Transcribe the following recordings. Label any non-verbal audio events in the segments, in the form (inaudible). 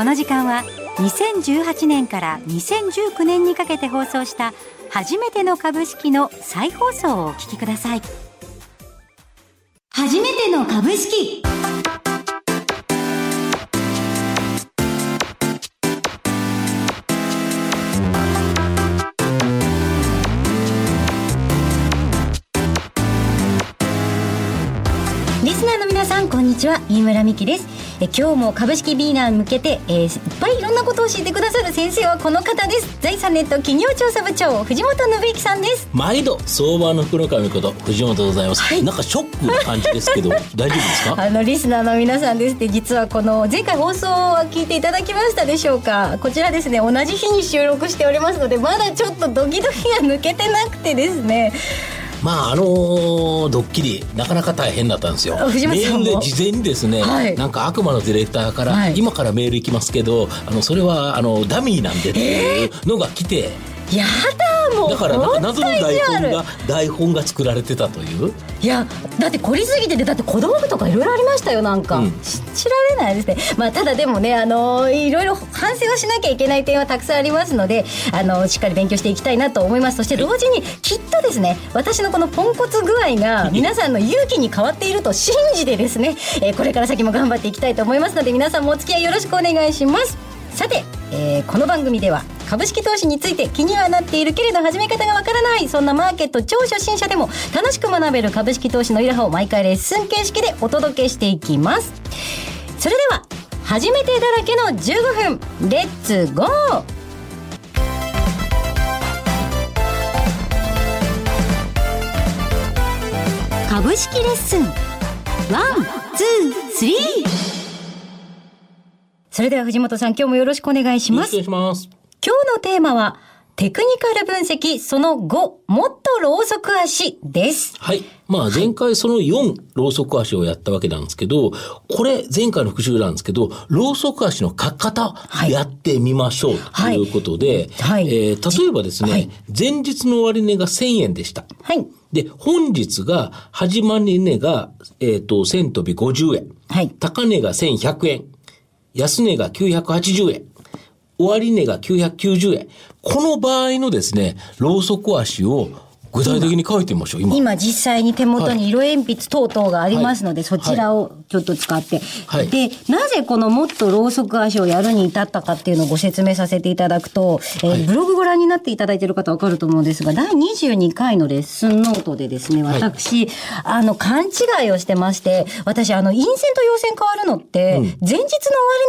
この時間は2018年から2019年にかけて放送した初めての株式の再放送をお聞きください。初めての株式。リスナーの皆さんこんにちは。飯村美希です。え今日も株式ビーナーに向けて、えーいっぱいいろんなことを教えてくださる先生はこの方です。財産ネット企業調査部長藤本信之さんです。毎度相場の福の神こと藤本でございます、はい。なんかショックな感じですけど (laughs) 大丈夫ですか？あのリスナーの皆さんです。って実はこの前回放送を聞いていただきましたでしょうか？こちらですね同じ日に収録しておりますのでまだちょっとドキドキが抜けてなくてですねまああのードッキリなかなか大変だったんですよ。あ藤メ本さで事前にですね、はい。なんか悪魔のディレクターから、はい。今からメール行きますけどあのそれはあのダミーなんでっていうのが来て、やだもうだからなんか本当謎の台本が台本が作られてたという。いやだって凝りすぎててだって小道具とかいろいろありましたよなんか、うん。信じられないですね。まあただでもねあのいろいろ反省をしなきゃいけない点はたくさんありますのであのしっかり勉強していきたいなと思います。そして同時にきっとですね私のこのポンコツ具合が皆さんの勇気に変わっていると信じてですね、えーこれから先も頑張っていきたいと思いますので皆さんもお付き合いよろしくお願いします。さて、えーこの番組では株式投資について気にはなっているけれど始め方がわからない。そんなマーケット超初心者でも楽しく学べる株式投資のいろはを毎回レッスン形式でお届けしていきます。それでは初めてだらけの15分 Let's go 株式レッスン。 One, two, three。それでは藤本さん今日もよろしくお願いします。今日のテーマは、テクニカル分析その5、もっとローソク足です。はい。まあ前回その4ローソク足をやったわけなんですけど、これ前回の復習なんですけど、ローソク足の書き方はいやってみましょうということで、はいえー例えばですね、はい前日の終値が1000円でした。はい。で、本日が始まり値が、えっ、と、1000飛び50円。はい。高値が1100円。安値が980円。終値が990円。この場合のですね、ローソク足を具体的に書いてみましょう、今。今実際に手元に色鉛筆等々がありますので、そちらをちょっと使って、はい。で、なぜこのもっとローソク足をやるに至ったかっていうのをご説明させていただくと、えーはい。ブログご覧になっていただいている方わかると思うんですが、第22回のレッスンノートでですね、はい。私、あの、勘違いをしてまして、私、あの、陰線と陽線変わるのって、前日の終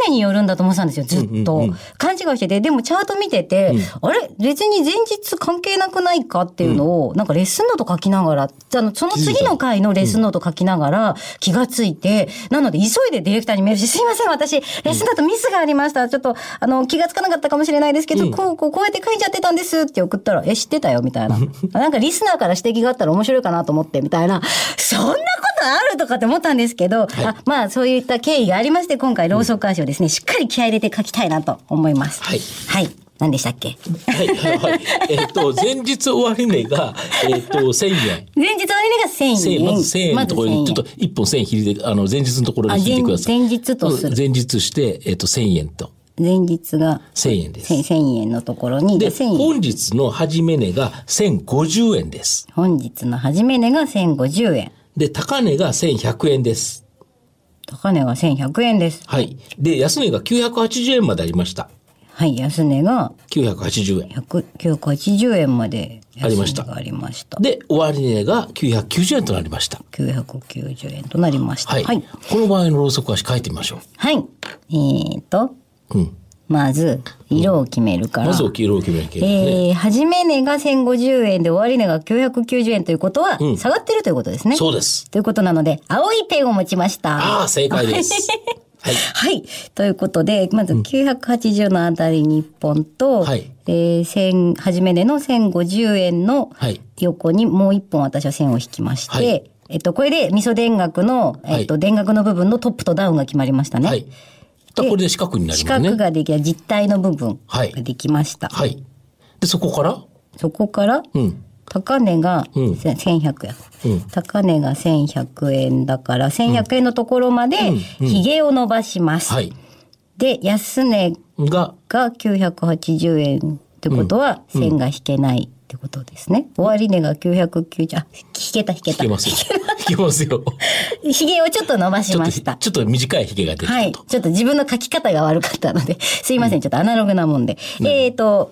値によるんだと思ってたんですよ、ずっと。うんうんうん。勘違いしてて、でもチャート見てて、あれ？別に前日関係なくないかっていうのを、なんかレッスンノート書きながら、あの、その次の回のレッスンノート書きながら気がついて、なので急いでディレクターにメールして、すいません、私、レッスンノートミスがありました。ちょっと、あの、気がつかなかったかもしれないですけど、こう、こう、こうやって書いちゃってたんですって送ったら、え、知ってたよ、みたいな。(laughs) なんかリスナーから指摘があったら面白いかなと思って、みたいな。(laughs) そんなことあるとかって思ったんですけど、あまあ、そういった経緯がありまして、今回、ローソク足をですね、しっかり気合い入れて書きたいなと思います。はいはい。何でしたっけ？はい、はい、はい。えっと、前日終値が、えっと、1000円。前日終値が1000 1000円。円、まず1000円のところに、ちょっとまず1本1000円引いて、あの、前日のところに引いてください。あ前前日とするうん前日して、えっと、1000円と。1000円前日が1000円です。1000円のところに、で、1000円。本日の始め値が1050円です。本日の始め値が1050円。で、高値が1100円です。高値が1100円です。はい。で、安値が980円までありました。はい、安値が980円。100 980円までありました安値がありました。で、終値が990円となりました。990円となりました。はい。はい。この場合のローソク足書いてみましょはい。えーと、う。うん。まず、色を決めるから。まず、黄色を決めなきゃいけないね。えー、始め値が1050円で終値が990円ということは、うん下がってるということですね。そうです。ということなので、青いペンを持ちました。ああ、正解です。(laughs) はい。はい。ということで、まず980のあたりに1本と、はいえー、千、初め値の1050円のはい横にもう1本私は線を引きまして、はいえっと、これで味噌田楽の、えっと、田楽の部分のトップとダウンが決まりましたね。はい。これで四角になり四ますね。角ができた実体の部分はいができました。はい。で、そこから？そこから、うん。高値がうんせ1100円、うん高値が1100円だから、1100円のところまで、髭を伸ばします。はい。で、安値が、が980円ってことは、線が引けないってことですね。終値が990、あ、引けた引けた。引けますよ。引けますよ。(laughs) ひげをちょっと伸ばしました。ちょっと短い髭が出てはい。ちょっと自分の書き方が悪かったので、すいません、ちょっとアナログなもんで。えっ、と、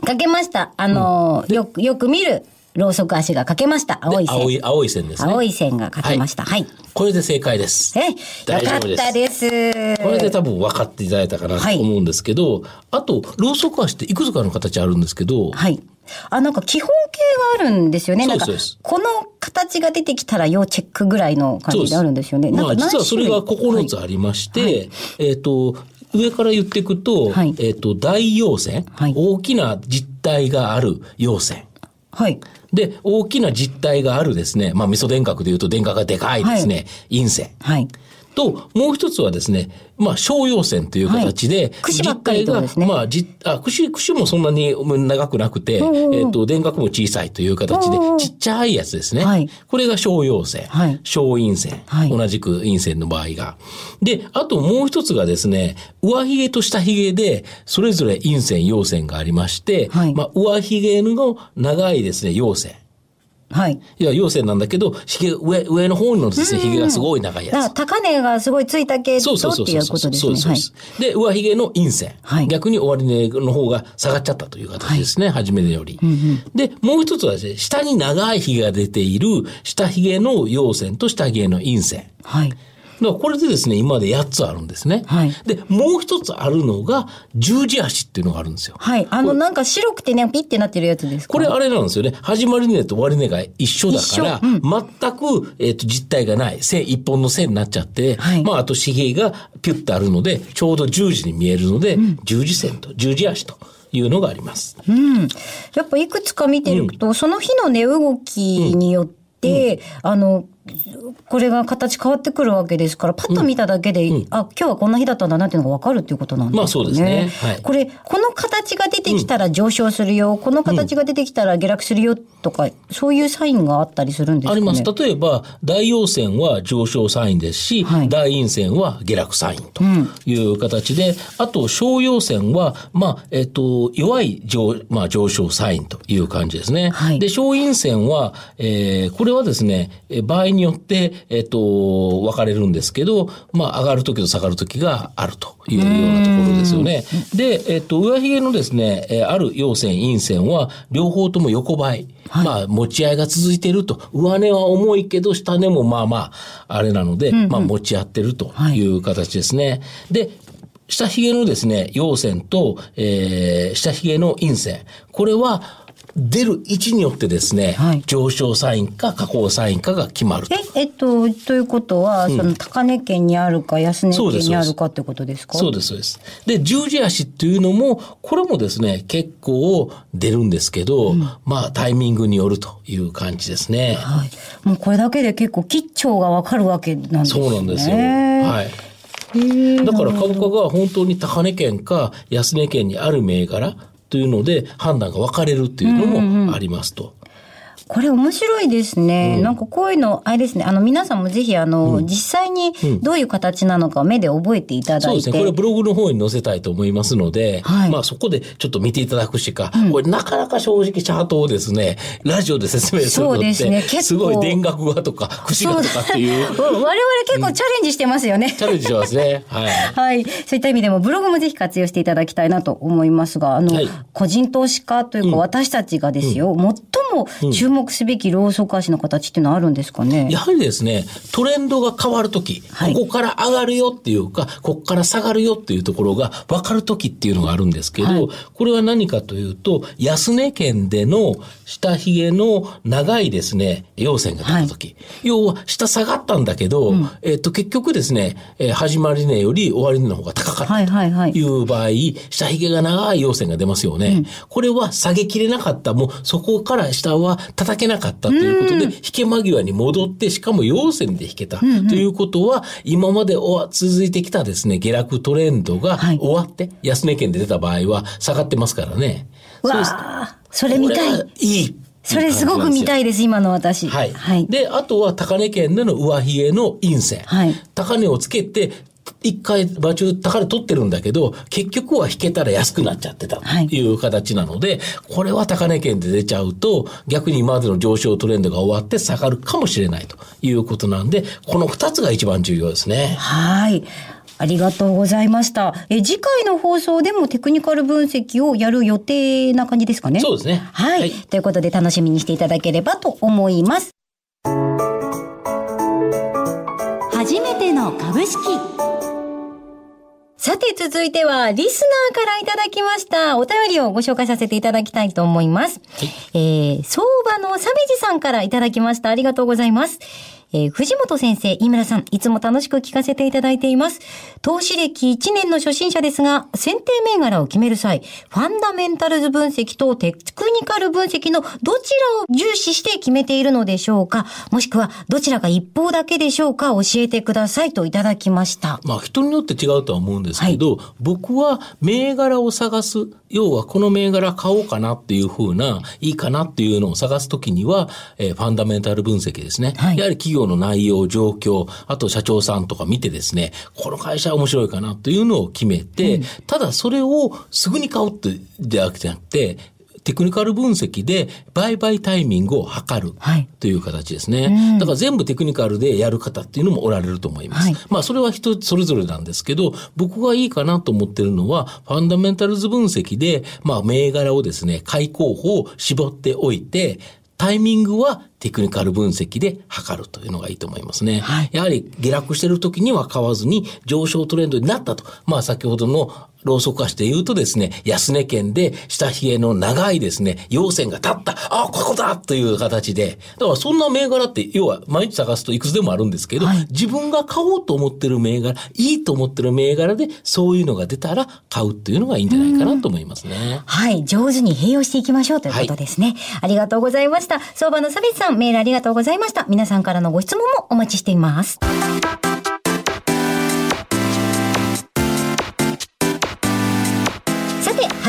かけました。あのーよく、よく見る、ろうそく足がかけました。青い線。青い、青い線ですね。青い線がかけました。はい。これで正解です。え、よかっ大丈夫ですたです。これで多分分かっていただいたかなと思うんですけど、あと、ろうそく足っていくつかの形あるんですけど、はい。あ、なんか基本形があるんですよね。なんかこの形が出てきたら要チェックぐらいの感じであるんですよね。まあ、なんか何実はそれが種類9つありまして、えっ、と、上から言っていくと、はいえっ、と、大陽線、はい大きな実体がある陽線。はい。で、大きな実体があるですね、まあ、味噌電角で言うと電角がでかいですね、陰線。はい。と、もう一つはですね、まあ、小陽線という形で、はい串ばっかりってことですねまあ、じ、あ、串、串もそんなに長くなくて、えっ、と、電角も小さいという形でおうおう、ちっちゃいやつですね。はいこれが小陽線。はい小陰線。はい同じく陰線の場合が。で、あともう一つがですね、上髭と下髭で、それぞれ陰線、陽線がありまして、はいまあ、上髭の長いですね、陽線。はい。いや、陽線なんだけど、髭、上、上の方のですね、髭がすごい長いやつ。だから高値がすごいついたけどそうそうそうっていうそう。ことですね。そうそうです。で、上髭の陰線。はい逆に終値の方が下がっちゃったという形ですね。初めより。で、もう一つはですね、下に長い髭が出ている下髭の陽線と下髭の陰線。はい。だからこれでですね、今まで8つあるんですね。はいで、もう一つあるのが、十字足っていうのがあるんですよ。はい。あの、なんか白くてね、ピッてなってるやつですか？これあれなんですよね。始まり値と終わり値が一緒だから、一全く、えっ、と、実体がない、線、一本の線になっちゃって、はいまあ、あと髭がピュッとあるので、ちょうど十字に見えるので、十字線と十字足というのがあります。うん。やっぱいくつか見てると、その日の値動きによって、あの、これが形変わってくるわけですから、パッと見ただけで、あ、今日はこんな日だったんだなっていうのがわかるっていうことなんですね。まあそうですねはいこれ、この形が出てきたら上昇するよ、この形が出てきたら下落するよとか、そういうサインがあったりするんですかね？あります。例えば、大陽線は上昇サインですし、はい大陰線は下落サインという形で、あと小陽線は、まあ、えっ、と、弱い上,、まあ、上昇サインという感じですね。はいで、小陰線は、えーこれはですね、えー場合によって、えっ、と、分かれるんですけど、まあ、上がるときと下がるときがあるというようなところですよね。で、えっ、と、上髭のですね、えーある陽線、陰線は、両方とも横ばい。まあ、持ち合いが続いていると。上値は重いけど、下値もまあまあ、あれなので、まあ、持ち合ってるという形ですね。で、下髭のですね、陽線と、えー、下髭の陰線。これは、出る位置によってですね、はい上昇サインか下降サインかが決まると。え、えっと、ということは、その高値圏にあるか安値圏にあるかってことですか？そうです、そうです。で、十字足っていうのも、これもですね、結構出るんですけど、まあ、タイミングによるという感じですね。はい。もうこれだけで結構吉兆がわかるわけなんですね。そうなんですよ。はい。だから株価が本当に高値圏か安値圏にある銘柄というので判断が分かれるっていうのもありますと。これ面白いですね。なんかこういうの、あれですね。あの、皆さんもぜひ、あの、実際にどういう形なのかを目で覚えていただいて。そうですね。これブログの方に載せたいと思いますので、はいまあそこでちょっと見ていただくしか、これなかなか正直チャートをですね、ラジオで説明するのっそうですねて、結構すごい電学がとか、串がとかっていう、我々結構チャレンジしてますよね。チャレンジしますね。はい。はい。そういった意味でも、ブログもぜひ活用していただきたいなと思いますが、あの、はい個人投資家というか、私たちがですよ、最も注目すべきローソク足の形っていうのはあるんですかね？やはりですね、トレンドが変わるとき、はい。ここから上がるよっていうか、ここから下がるよっていうところが分かるときっていうのがあるんですけど、はい。これは何かというと、安値圏での下髭の長いですね、陽線が出たとき、要は下下がったんだけど、えっと、結局ですね、えー始まり値より終わり値の方が高かったはいはいはい。という場合、下髭が長い陽線が出ますよね。これは下げきれなかった、もうそこから下は叩けなかったということで、引け間際に戻って、しかも陽線で引けた。ということは、今までお続いてきたですね、下落トレンドがはい終わって、安値圏で出た場合は下がってますからね。わそれ見たいい。い。それすごく見たいです、今の私。はい。はい。で、あとは高値圏での上髭の陰線。はい高値をつけて、一回場中高値取ってるんだけど、結局は引けたら安くなっちゃってたという形なので、はい、これは高値圏で出ちゃうと、逆に今までの上昇トレンドが終わって下がるかもしれないということなんで、この二つが一番重要ですね。はい。ありがとうございました。え、次回の放送でもテクニカル分析をやる予定な感じですかね？そうですね。はい。はい、ということで楽しみにしていただければと思います。の株式。さて続いてはリスナーからいただきましたお便りをご紹介させていただきたいと思います。はい、えー、相場のサメジさんからいただきました。ありがとうございます。えー、藤本先生、飯村さん、いつも楽しく聞かせていただいています。投資歴1年の初心者ですが、選定銘柄を決める際、ファンダメンタルズ分析とテクニカル分析のどちらを重視して決めているのでしょうか？もしくは、どちらが一方だけでしょうか？教えてくださいといただきました。まあ、人によって違うとは思うんですけど、はい、僕は銘柄を探す、要はこの銘柄買おうかなっていうふうな、いいかなっていうのを探すときには、えー、ファンダメンタル分析ですね。はい、やはり企業業の内容、状況、あと社長さんとか見てですね、この会社面白いかなというのを決めて、うん、ただそれをすぐに買うってではなくて、テクニカル分析で売買タイミングを測るという形ですね。はいだから全部テクニカルでやる方っていうのもおられると思います。はい、まあそれは人それぞれなんですけど、僕がいいかなと思ってるのは、ファンダメンタルズ分析で、まあ銘柄をですね、買い候補を絞っておいて、タイミングはテクニカル分析で測るというのがいいと思いますね。はい、やはり下落してる時には買わずに上昇トレンドになったと。まあ先ほどのローソク足で言うとですね、安値圏で下髭の長いですね、陽線が立った、あ、ここだという形で、だからそんな銘柄って、要は毎日探すといくつでもあるんですけど、はい、自分が買おうと思ってる銘柄、いいと思ってる銘柄で、そういうのが出たら買うっていうのがいいんじゃないかなと思いますね。はい、上手に併用していきましょうということですね。はい、ありがとうございました。相場のサビスさん、メールありがとうございました。皆さんからのご質問もお待ちしています。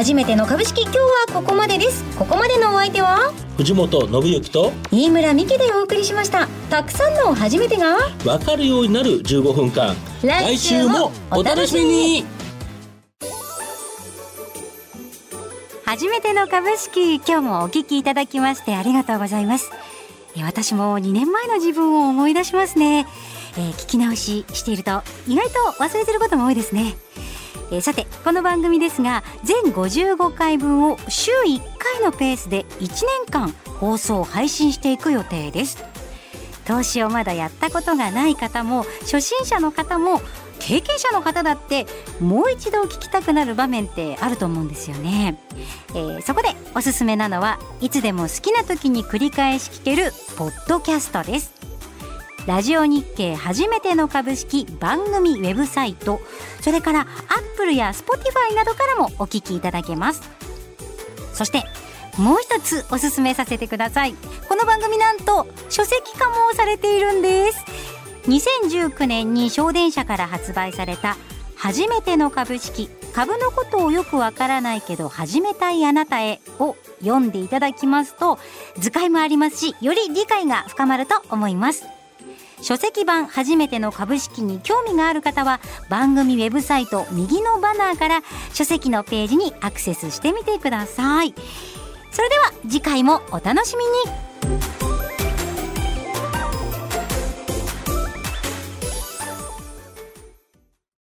初めての株式今日はここまでです。ここまでのお相手は？藤本信之と飯村美希でお送りしました。たくさんの初めてが？わかるようになる15分間。来週もお楽しみに。初めての株式今日もお聞きいただきましてありがとうございます。私も2年前の自分を思い出しますね、えー、聞き直ししていると意外と忘れてることも多いですねえー、さてこの番組ですが全55回分を週1回のペースで1年間放送配信していく予定です。投資をまだやったことがない方も初心者の方も経験者の方だってもう一度聞きたくなる場面ってあると思うんですよね、えー、そこでおすすめなのはいつでも好きな時に繰り返し聞けるポッドキャストです。ラジオ日経初めての株式番組ウェブサイト。それからアップルやスポティファイなどからもお聞きいただけます。そしてもう一つおすすめさせてください。この番組なんと書籍化もされているんです。2019年に祥伝社から発売された初めての株式株のことをよくわからないけど始めたいあなたへを読んでいただきますと図解もありますしより理解が深まると思います。書籍版初めての株式に興味がある方は番組ウェブサイト右のバナーから書籍のページにアクセスしてみてください。それでは次回もお楽しみに。